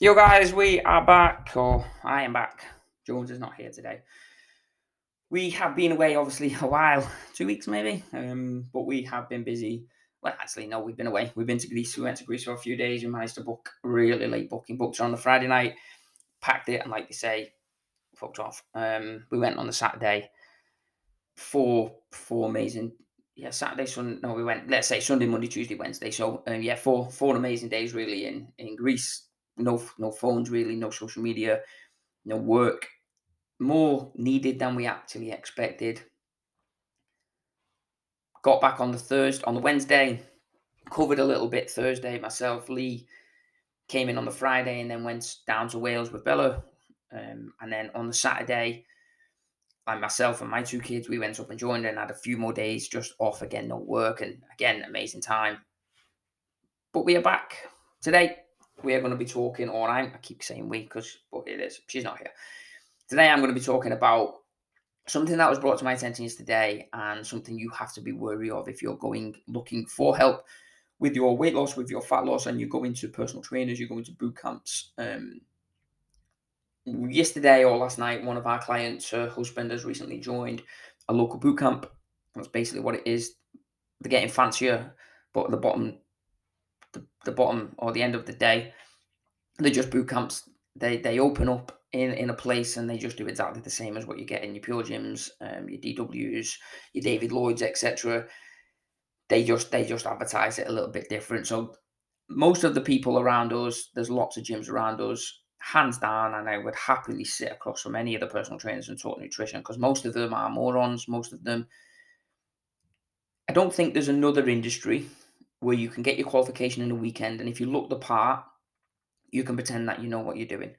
Yo, guys, we are back, or I am back. Jones is not here today. We have been away, obviously, a while, two weeks maybe, um, but we have been busy. Well, actually, no, we've been away. We've been to Greece. We went to Greece for a few days. We managed to book really late booking. Booked on the Friday night, packed it, and like they say, fucked off. Um, we went on the Saturday. Four, four amazing yeah, Saturday, Sunday. No, we went. Let's say Sunday, Monday, Tuesday, Wednesday. So um, yeah, four four amazing days really in in Greece no no phones really, no social media, no work. More needed than we actually expected. Got back on the Thursday, on the Wednesday, covered a little bit Thursday myself. Lee came in on the Friday and then went down to Wales with Bella. Um, and then on the Saturday, I myself and my two kids, we went up and joined and had a few more days just off again, no work, and again, amazing time. But we are back today we are going to be talking, or I'm, I keep saying we because, but it is, she's not here. Today, I'm going to be talking about something that was brought to my attention yesterday and something you have to be wary of if you're going looking for help with your weight loss, with your fat loss, and you go into personal trainers, you go into boot camps. Um, yesterday or last night, one of our clients, her husband, has recently joined a local boot camp. That's basically what it is. They're getting fancier, but the bottom, the, the bottom or the end of the day, they're just boot camps. They they open up in, in a place and they just do exactly the same as what you get in your pure gyms, um, your DWs, your David Lloyds, etc. They just they just advertise it a little bit different. So most of the people around us, there's lots of gyms around us, hands down, and I would happily sit across from any of the personal trainers and talk nutrition because most of them are morons. Most of them. I don't think there's another industry where you can get your qualification in a weekend, and if you look the part, you can pretend that you know what you're doing.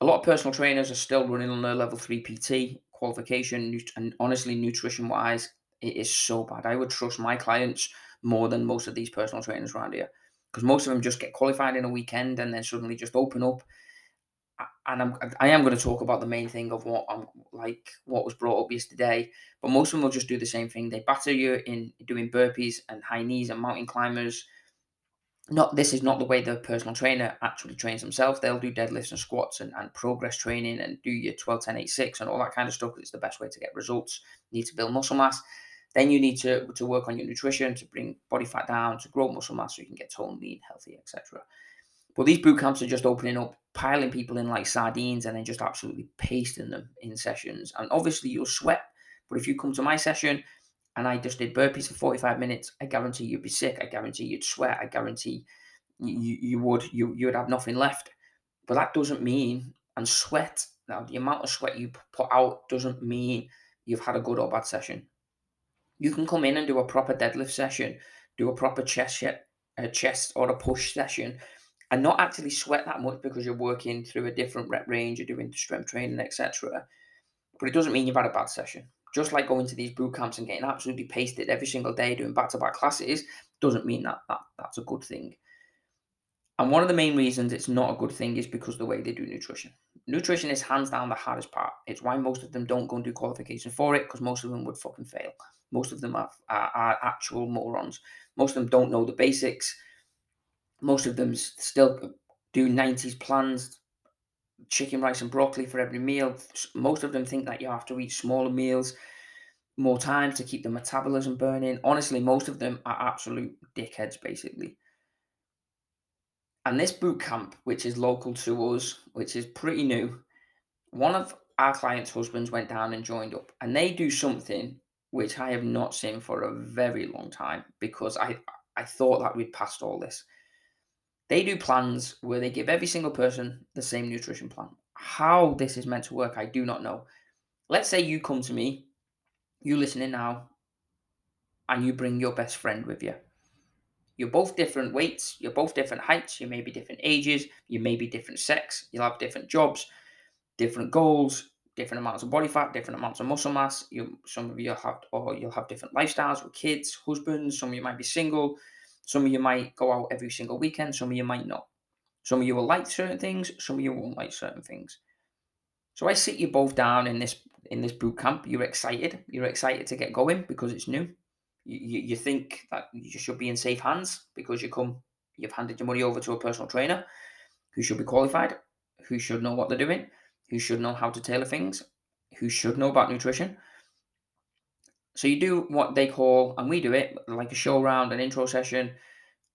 A lot of personal trainers are still running on their level three PT qualification, and honestly, nutrition wise, it is so bad. I would trust my clients more than most of these personal trainers around here because most of them just get qualified in a weekend and then suddenly just open up. And I'm I am going to talk about the main thing of what I'm like what was brought up yesterday, but most of them will just do the same thing. They batter you in doing burpees and high knees and mountain climbers not this is not the way the personal trainer actually trains themselves. They'll do deadlifts and squats and, and progress training and do your 12, 10, 8, 6 and all that kind of stuff. It's the best way to get results. You need to build muscle mass. Then you need to, to work on your nutrition to bring body fat down, to grow muscle mass so you can get toned, lean, healthy, etc. But these boot camps are just opening up, piling people in like sardines and then just absolutely pasting them in sessions. And obviously you'll sweat. But if you come to my session and I just did burpees for 45 minutes, I guarantee you'd be sick. I guarantee you'd sweat. I guarantee you, you would you, you would have nothing left. But that doesn't mean and sweat. Now the amount of sweat you put out doesn't mean you've had a good or bad session. You can come in and do a proper deadlift session, do a proper chest a chest or a push session, and not actually sweat that much because you're working through a different rep range, you're doing strength training, etc. But it doesn't mean you've had a bad session just like going to these boot camps and getting absolutely pasted every single day doing back-to-back classes doesn't mean that, that that's a good thing. And one of the main reasons it's not a good thing is because the way they do nutrition. Nutrition is hands down the hardest part. It's why most of them don't go and do qualification for it because most of them would fucking fail. Most of them are, are, are actual morons. Most of them don't know the basics. Most of them still do 90s plans, chicken, rice, and broccoli for every meal. Most of them think that you have to eat smaller meals, more time to keep the metabolism burning. Honestly, most of them are absolute dickheads, basically. And this boot camp, which is local to us, which is pretty new, one of our clients' husbands went down and joined up, and they do something which I have not seen for a very long time because I I thought that we'd passed all this. They do plans where they give every single person the same nutrition plan. How this is meant to work, I do not know. Let's say you come to me, you listening now, and you bring your best friend with you. You're both different weights, you're both different heights, you may be different ages, you may be different sex, you'll have different jobs, different goals, different amounts of body fat, different amounts of muscle mass. You some of you have or you'll have different lifestyles with kids, husbands, some of you might be single, some of you might go out every single weekend, some of you might not. Some of you will like certain things, some of you won't like certain things. So I sit you both down in this in this boot camp. You're excited. You're excited to get going because it's new. You, you, you think that you should be in safe hands because you come, you've handed your money over to a personal trainer. who should be qualified, who should know what they're doing, who should know how to tailor things, who should know about nutrition. So you do what they call, and we do it like a show round, an intro session.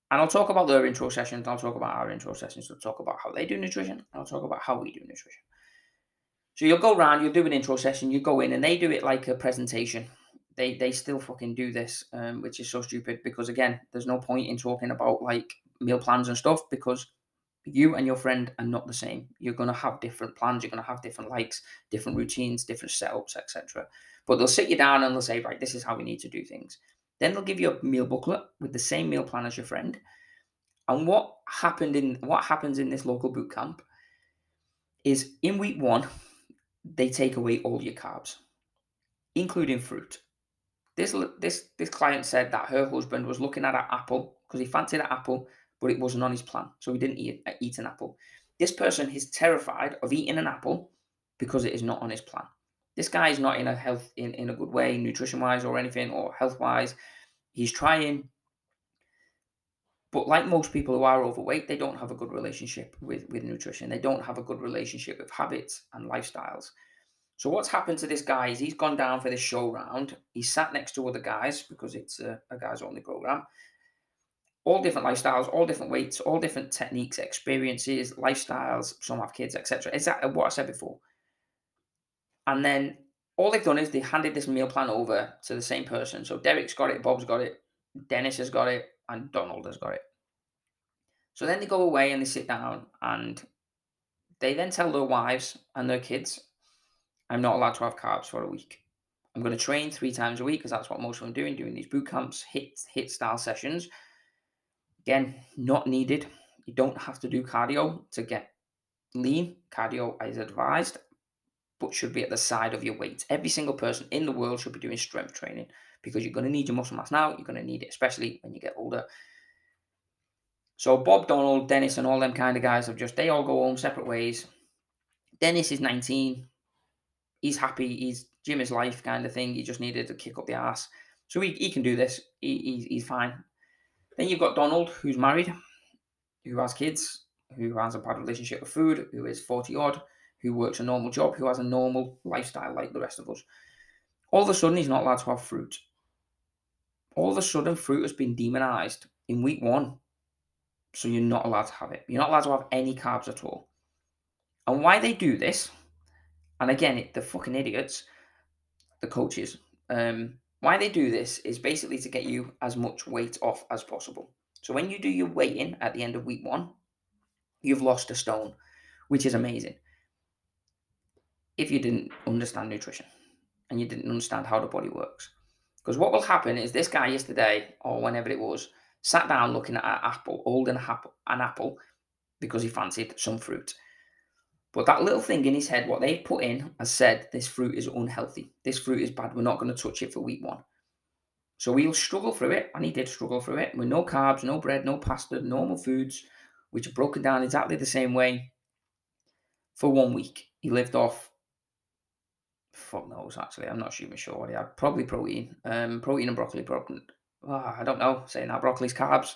And I'll talk about their intro sessions. I'll talk about our intro sessions. I'll talk about how they do nutrition. I'll talk about how we do nutrition. So you'll go around, you'll do an intro session, you go in, and they do it like a presentation. They they still fucking do this, um, which is so stupid because again, there's no point in talking about like meal plans and stuff because you and your friend are not the same. You're going to have different plans. You're going to have different likes, different routines, different setups, etc. But they'll sit you down and they'll say, right, this is how we need to do things. Then they'll give you a meal booklet with the same meal plan as your friend. And what happened in what happens in this local boot camp is in week one, they take away all your carbs, including fruit. This this this client said that her husband was looking at an apple because he fancied an apple, but it wasn't on his plan, so he didn't eat, uh, eat an apple. This person is terrified of eating an apple because it is not on his plan. This guy is not in a health in, in a good way, nutrition wise or anything, or health wise. He's trying, but like most people who are overweight, they don't have a good relationship with, with nutrition. They don't have a good relationship with habits and lifestyles. So what's happened to this guy is he's gone down for this show round. He's sat next to other guys because it's a, a guys only program. All different lifestyles, all different weights, all different techniques, experiences, lifestyles. Some have kids, etc. Exactly what I said before. And then all they've done is they handed this meal plan over to the same person. So Derek's got it, Bob's got it, Dennis has got it, and Donald has got it. So then they go away and they sit down and they then tell their wives and their kids I'm not allowed to have carbs for a week. I'm going to train three times a week because that's what most of them are doing, doing these boot camps, hit HIIT style sessions. Again, not needed. You don't have to do cardio to get lean. Cardio is advised, but should be at the side of your weight. Every single person in the world should be doing strength training because you're going to need your muscle mass now. You're going to need it, especially when you get older. So Bob, Donald, Dennis, and all them kind of guys have just they all go home separate ways. Dennis is 19 he's happy. He's gym is life kind of thing. He just needed to kick up the ass. So he, he can do this. He, he's, he's fine. Then you've got Donald, who's married, who has kids, who has a bad relationship with food, who is 40 odd, who works a normal job, who has a normal lifestyle like the rest of us. All of a sudden, he's not allowed to have fruit. All of a sudden, fruit has been demonized in week one. So you're not allowed to have it. You're not allowed to have any carbs at all. And why they do this and again, it, the fucking idiots, the coaches, um, why they do this is basically to get you as much weight off as possible. So when you do your weighing at the end of week one, you've lost a stone, which is amazing. If you didn't understand nutrition and you didn't understand how the body works. Because what will happen is this guy yesterday, or whenever it was, sat down looking at an apple, holding an apple because he fancied some fruit. But that little thing in his head, what they've put in, has said this fruit is unhealthy. This fruit is bad. We're not going to touch it for week one. So he'll struggle through it, and he did struggle through it with no carbs, no bread, no pasta, normal foods, which are broken down exactly the same way for one week. He lived off, fuck knows actually, I'm not even sure what he had. Probably protein, um, protein and broccoli. Broken. Oh, I don't know. Saying that broccoli's carbs.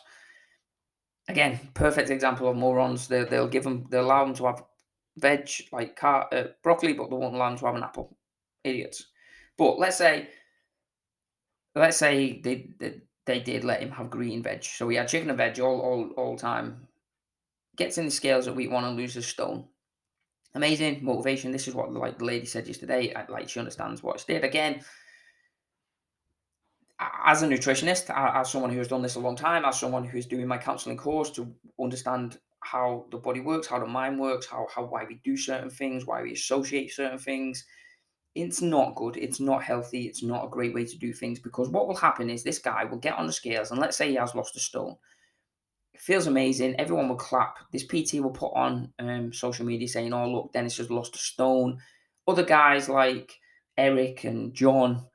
Again, perfect example of morons. They, they'll give them, they'll allow them to have veg like car, uh, broccoli, but they won't allow them to have an apple. Idiots. But let's say, let's say they, they they did let him have green veg. So he had chicken and veg all all all time. Gets in the scales at week one and loses stone. Amazing motivation. This is what like the lady said yesterday. Uh, like she understands what she did. Again, as a nutritionist, as someone who has done this a long time, as someone who's doing my counseling course to understand how the body works, how the mind works, how, how why we do certain things, why we associate certain things. It's not good. It's not healthy. It's not a great way to do things because what will happen is this guy will get on the scales and let's say he has lost a stone. It feels amazing. Everyone will clap. This PT will put on um, social media saying, "Oh look, Dennis has lost a stone." Other guys like Eric and John.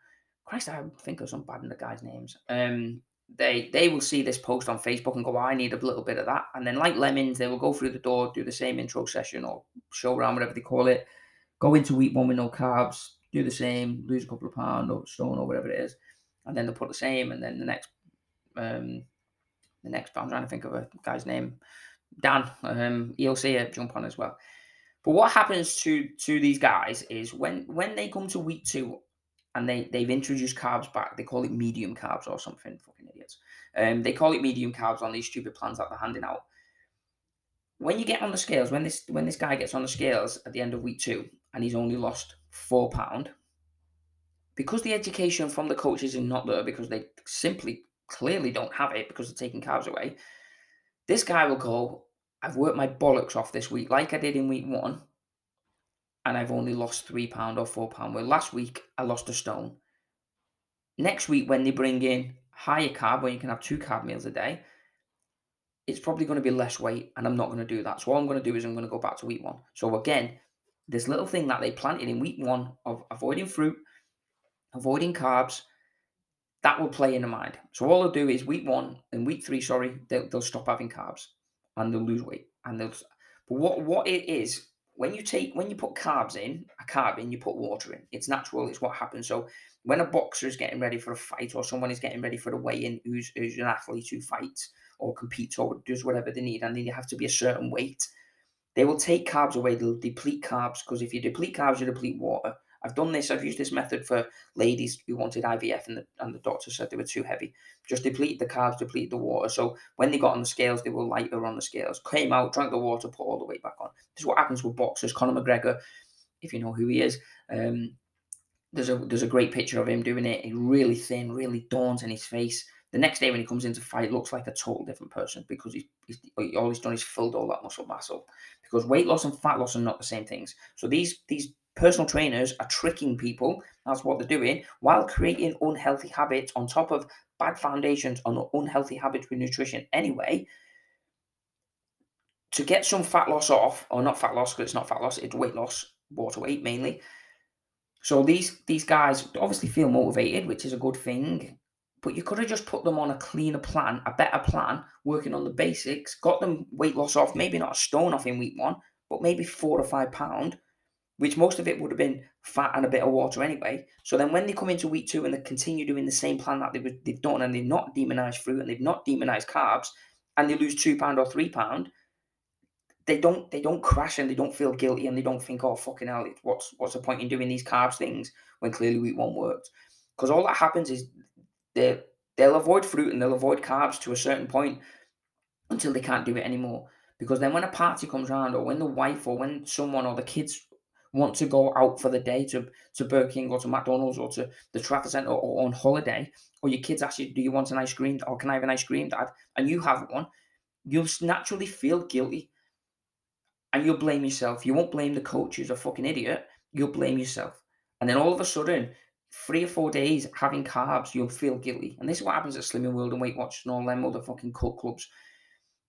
Christ, I think of some bad in the guys' names. Um, they they will see this post on Facebook and go, I need a little bit of that. And then, like lemons, they will go through the door, do the same intro session or show around, whatever they call it, go into week one with no carbs, do the same, lose a couple of pounds or stone or whatever it is, and then they'll put the same. And then the next, um, the next, but I'm trying to think of a guy's name, Dan, um, he'll see it, jump on as well. But what happens to to these guys is when when they come to week two and they they've introduced carbs back, they call it medium carbs or something. Fucking idiots. Um, they call it medium carbs on these stupid plans that they're handing out. When you get on the scales, when this when this guy gets on the scales at the end of week two and he's only lost four pound, because the education from the coaches is not there because they simply clearly don't have it because they're taking carbs away. This guy will go, I've worked my bollocks off this week, like I did in week one, and I've only lost three pound or four pound. Well, last week I lost a stone. Next week, when they bring in higher carb, where you can have two carb meals a day, it's probably going to be less weight, and I'm not going to do that. So all I'm going to do is I'm going to go back to week one. So again, this little thing that they planted in week one of avoiding fruit, avoiding carbs, that will play in the mind. So all they'll do is week one and week three, sorry, they'll, they'll stop having carbs and they'll lose weight. And they'll but what what it is when you take when you put carbs in a carb in, you put water in. It's natural. It's what happens. So when a boxer is getting ready for a fight, or someone is getting ready for the weigh-in, who's who's an athlete who fights or competes or does whatever they need, and then you have to be a certain weight, they will take carbs away. They'll deplete carbs because if you deplete carbs, you deplete water. I've done this. I've used this method for ladies who wanted IVF, and the and the doctor said they were too heavy. Just deplete the carbs, deplete the water. So when they got on the scales, they were lighter on the scales. Came out, drank the water, put all the weight back on. This is what happens with boxers. Conor McGregor, if you know who he is, um, there's a there's a great picture of him doing it. He's really thin, really daunts in his face. The next day when he comes into fight, looks like a total different person because he's, he's all he's done is filled all that muscle mass up. Because weight loss and fat loss are not the same things. So these these personal trainers are tricking people. That's what they're doing while creating unhealthy habits on top of bad foundations on unhealthy habits with nutrition anyway. To get some fat loss off, or not fat loss because it's not fat loss, it's weight loss, water weight mainly. So these these guys obviously feel motivated, which is a good thing. But you could have just put them on a cleaner plan, a better plan, working on the basics, got them weight loss off, maybe not a stone off in week one, but maybe four or five pound, which most of it would have been fat and a bit of water anyway. So then when they come into week two and they continue doing the same plan that they've, they've done and they've not demonized fruit and they've not demonized carbs and they lose two pound or three pound, they don't they don't crash and they don't feel guilty and they don't think, oh fucking hell, what's what's the point in doing these carbs things when clearly week one worked? Because all that happens is they they'll avoid fruit and they'll avoid carbs to a certain point until they can't do it anymore. Because then when a party comes around or when the wife or when someone or the kids want to go out for the day to, to Burger King or to McDonald's or to the Trafford Centre or on holiday, or your kids ask you, Do you want an ice cream? Or can I have an ice cream, Dad? And you have one, you'll naturally feel guilty and you'll blame yourself. You won't blame the coach who's a fucking idiot, you'll blame yourself. And then all of a sudden, three or four days having carbs, you'll feel guilty. And this is what happens at Slimming World and Weight Watchers and all them other fucking cult clubs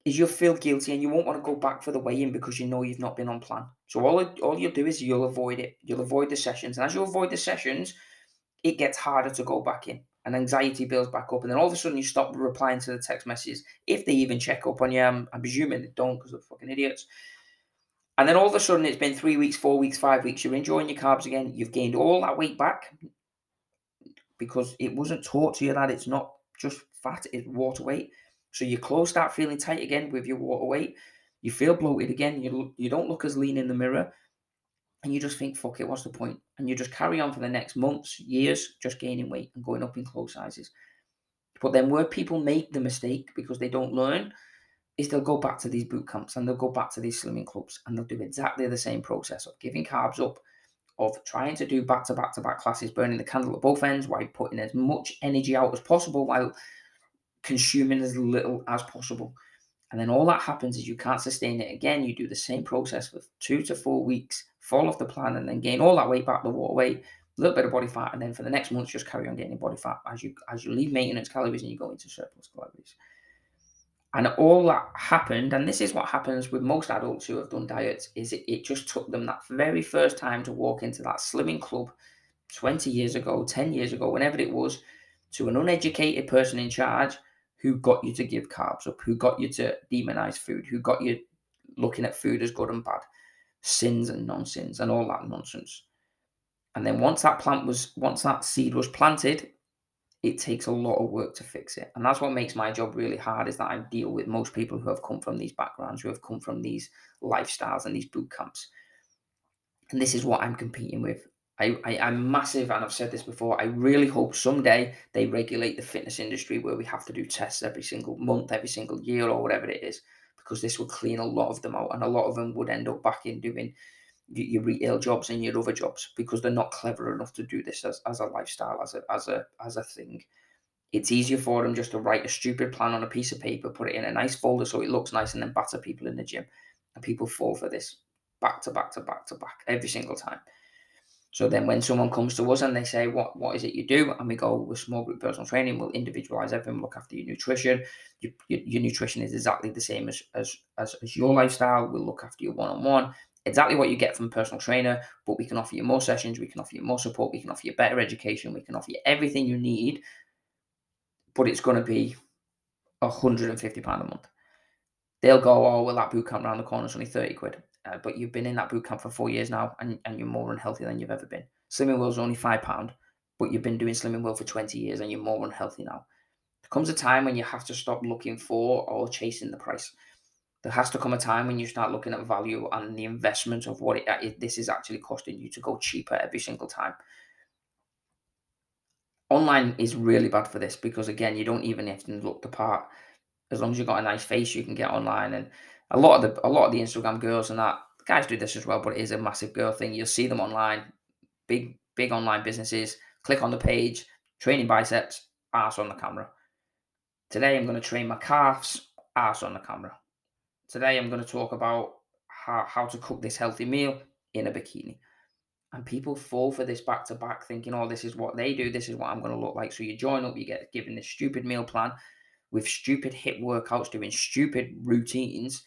is you'll feel guilty and you won't want to go back for the weigh-in because you know you've not been on plan. So all all you'll do is you'll avoid it. You'll avoid the sessions, and as you avoid the sessions, it gets harder to go back in, and anxiety builds back up, and then all of a sudden you stop replying to the text messages if they even check up on you. I'm, I'm presuming they don't because they're fucking idiots. And then all of a sudden it's been three weeks, four weeks, five weeks. You're enjoying your carbs again. You've gained all that weight back because it wasn't taught to you that it's not just fat; it's water weight so your clothes start feeling tight again with your water weight. You feel bloated again. You you don't look as lean in the mirror, and you just think, "Fuck it, what's the point?" And you just carry on for the next months, years, just gaining weight and going up in clothes sizes. But then, where people make the mistake because they don't learn, is they'll go back to these boot camps and they'll go back to these slimming clubs and they'll do exactly the same process of giving carbs up, of trying to do back to back to back classes, burning the candle at both ends while putting as much energy out as possible while consuming as little as possible. And then all that happens is you can't sustain it again. You do the same process for two to four weeks, fall off the plan, and then gain all that weight back, the water weight, a little bit of body fat, and then for the next month, just carry on gaining body fat as you as you leave maintenance calories and you go into surplus calories. And all that happened, and this is what happens with most adults who have done diets, is it, it just took them that very first time to walk into that slimming club 20 years ago, 10 years ago, whenever it was, to an uneducated person in charge who got you to give carbs up, who got you to demonize food, who got you looking at food as good and bad, sins and non-sins and all that nonsense. And then once that plant was, once that seed was planted, it takes a lot of work to fix it. And that's what makes my job really hard is that I deal with most people who have come from these backgrounds, who have come from these lifestyles and these boot camps. And this is what I'm competing with. I, I, I'm massive, and I've said this before. I really hope someday they regulate the fitness industry where we have to do tests every single month, every single year, or whatever it is, because this would clean a lot of them out, and a lot of them would end up back in doing your retail jobs and your other jobs because they're not clever enough to do this as, as a lifestyle, as a as a as a thing. It's easier for them just to write a stupid plan on a piece of paper, put it in a nice folder so it looks nice, and then batter people in the gym. And people fall for this back to back to back to back every single time. So then when someone comes to us and they say, What what is it you do? And we go with small group personal training, we'll individualize everything, look after your nutrition. Your, your, your nutrition is exactly the same as, as, as, as your lifestyle. We'll look after you one on one exactly what you get from a personal trainer, but we can offer you more sessions, we can offer you more support, we can offer you better education, we can offer you everything you need, but it's going to be £150 a month. They'll go, oh, well, that boot camp around the corner is only 30 quid. Uh, but you've been in that boot camp for four years now and, and you're more unhealthy than you've ever been. Slimming World's only £5, but you've been doing Slimming World for 20 years and you're more unhealthy now. There comes a time when you have to stop looking for or chasing the price there has to come a time when you start looking at value and the investment of what it, it, this is actually costing you to go cheaper every single time. Online is really bad for this because again, you don't even have to look the part. As long as you've got a nice face, you can get online. And a lot of the a lot of the Instagram girls and that guys do this as well, but it is a massive girl thing. You'll see them online, big big online businesses. Click on the page, training biceps, ass on the camera. Today I'm going to train my calves, ass on the camera Today I'm going to talk about how, how to cook this healthy meal in a bikini. And people fall for this back to back, thinking, oh, this is what they do, this is what I'm going to look like. So you join up, you get given this stupid meal plan with stupid HIIT workouts, doing stupid routines.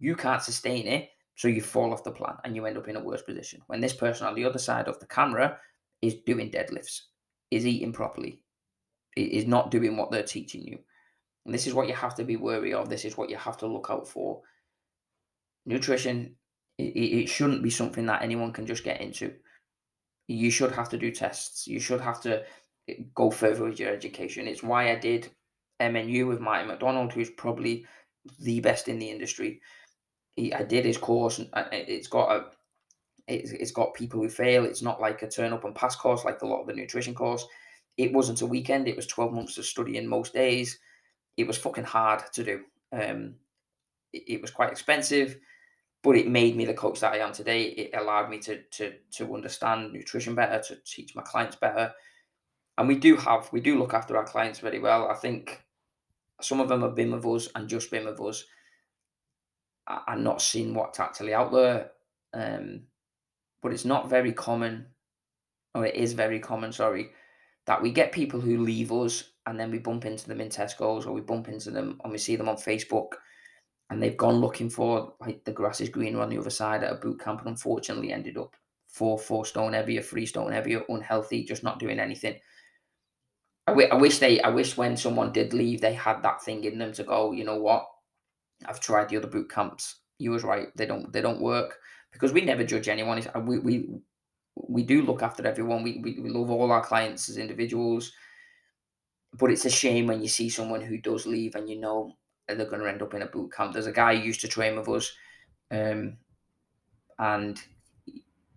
You can't sustain it, so you fall off the plan and you end up in a worse position. When this person on the other side of the camera is doing deadlifts, is eating properly, is not doing what they're teaching you. And this is what you have to be wary of. This is what you have to look out for. Nutrition, it, it shouldn't be something that anyone can just get into. You should have to do tests. You should have to eh, go further with your education. It's why I did MNU with Martin McDonald, who's probably the best in the industry. He, I did his course, and it's got a it's, it's got people who fail. It's not like a turn up and pass course like a lot of the nutrition course. It wasn't a weekend. It was twelve months of studying most days it was fucking hard to do. Um, it, it, was quite expensive, but it made me the coach that I am today. It allowed me to to to understand nutrition better, to teach my clients better, and we do have we do look after our clients very well. I think some of them have been with us and just been with us, and not seeing what's actually out there. Um, but it's not very common, or it is very common. Sorry, that we get people who leave us and then we bump into them in Tesco's or we bump into them and we see them on Facebook and they've gone looking for like the grass is greener on the other side at a boot camp and unfortunately ended up four four stone heavier, three stone heavier, unhealthy, just not doing anything. I, w- I wish they I wish when someone did leave they had that thing in them to go, you know what? I've tried the other boot camps. You was right. They don't they don't work because we never judge anyone. We we we do look after everyone. We, we, we love all our clients as individuals but it's a shame when you see someone who does leave and you know they're going to end up in a boot camp. There's a guy who used to train with us, um, and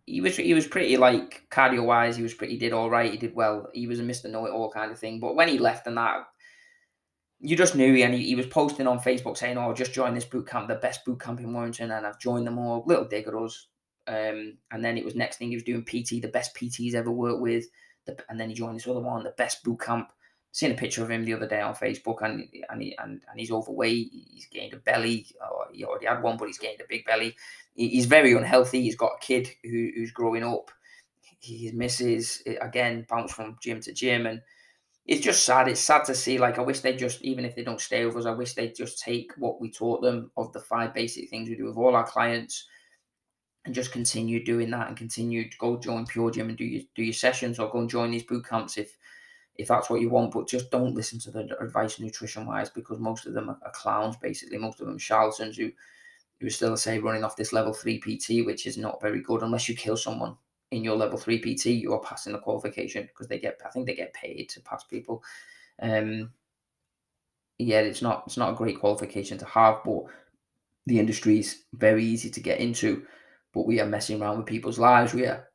he was he was pretty like cardio wise. He was pretty he did all right. He did well. He was a Mister Know It All kind of thing. But when he left and that, you just knew. And he, he was posting on Facebook saying, "Oh, just joined this boot camp, the best boot camp in Warrington, and I've joined them all." Little dig at us. Um, and then it was next thing he was doing PT, the best PT he's ever worked with. The, and then he joined this other one, the best boot camp seen a picture of him the other day on Facebook, and and he, and, and he's overweight. He's gained a belly. Or he already had one, but he's gained a big belly. He, he's very unhealthy. He's got a kid who, who's growing up. His misses again bounce from gym to gym, and it's just sad. It's sad to see. Like I wish they just, even if they don't stay with us, I wish they just take what we taught them of the five basic things we do with all our clients, and just continue doing that, and continue to go join Pure Gym and do your do your sessions, or go and join these boot camps if if that's what you want, but just don't listen to the advice nutrition wise because most of them are, clowns basically. Most of them charlatans who who still say running off this level three PT, which is not very good unless you kill someone in your level three PT, you are passing the qualification because they get, I think they get paid to pass people. Um, yeah, it's not it's not a great qualification to have, but the industry is very easy to get into. But we are messing around with people's lives. We are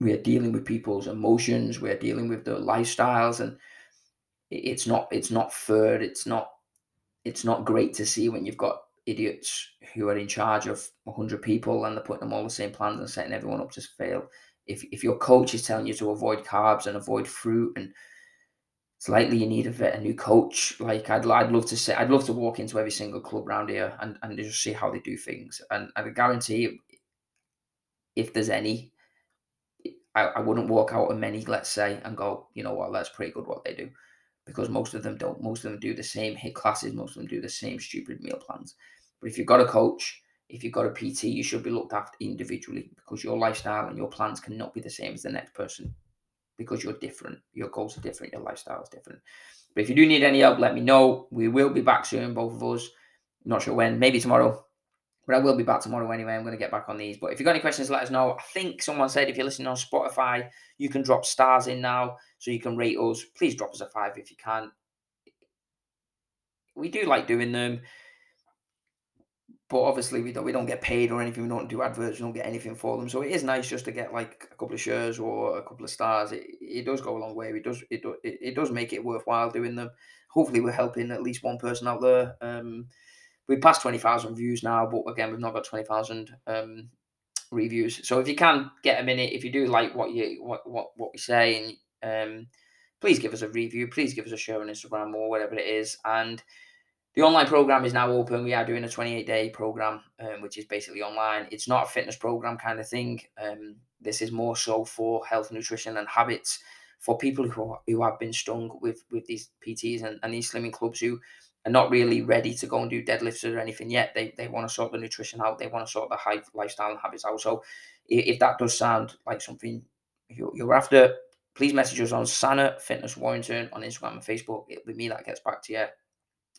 we are dealing with people's emotions. We are dealing with their lifestyles, and it's not it's not fair. It's not it's not great to see when you've got idiots who are in charge of 100 people and they're putting them all the same plans and setting everyone up to fail. If, if your coach is telling you to avoid carbs and avoid fruit and it's likely you need a, a new coach. Like I'd, I'd love to say, I'd love to walk into every single club around here and, and just see how they do things. And, and I guarantee if there's any, I, I wouldn't walk out of many, let's say, and go, you know what, that's pretty good what they do. Because most of them don't. Most of them do the same HIIT classes. Most of them do the same stupid meal plans. But if you've got a coach, if you've got a PT, you should be looked after individually because your lifestyle and your plans cannot be the same as the next person because you're different. Your goals are different. Your lifestyle is different. But if you do need any help, let me know. We will be back soon, both of us. not sure when, maybe tomorrow. But I will be back tomorrow anyway. I'm going to get back on these. But if you've got any questions, let us know. I think someone said if you're listening on Spotify, you can drop stars in now so you can rate us. Please drop us a five if you can. We do like doing them but obviously we don't we don't get paid or anything. We don't do adverts. We don't get anything for them. So it is nice just to get like a couple of shares or a couple of stars. It, it does go a long way. It does it, it it does make it worthwhile doing them. Hopefully we're helping at least one person out there. Um, we passed twenty thousand views now, but again we've not got twenty thousand um reviews. So if you can get a minute, if you do like what you what what what we say, and um, please give us a review. Please give us a share on Instagram or whatever it is, and the online program is now open. We are doing a 28 day program, um, which is basically online. It's not a fitness program kind of thing. Um, this is more so for health, nutrition, and habits for people who, who have been stung with, with these PTs and, and these slimming clubs who are not really ready to go and do deadlifts or anything yet. They, they want to sort the nutrition out, they want to sort the high lifestyle and habits out. So, if, that does sound like something you're, you're after, please message us on Sana Fitness Warrington on Instagram and Facebook. It'll be me that gets back to you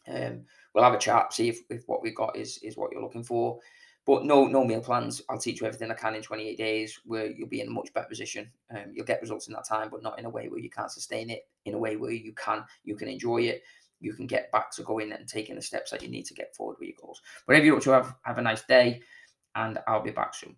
um, we'll have a chat, see if, if what we've got is is what you're looking for. But no, no meal plans. I'll teach you everything I can in 28 days, where you'll be in a much better position. Um, you'll get results in that time, but not in a way where you can't sustain it. In a way where you can, you can enjoy it. You can get back to going and taking the steps that you need to get forward with your goals. Whatever you're up to, have have a nice day, and I'll be back soon.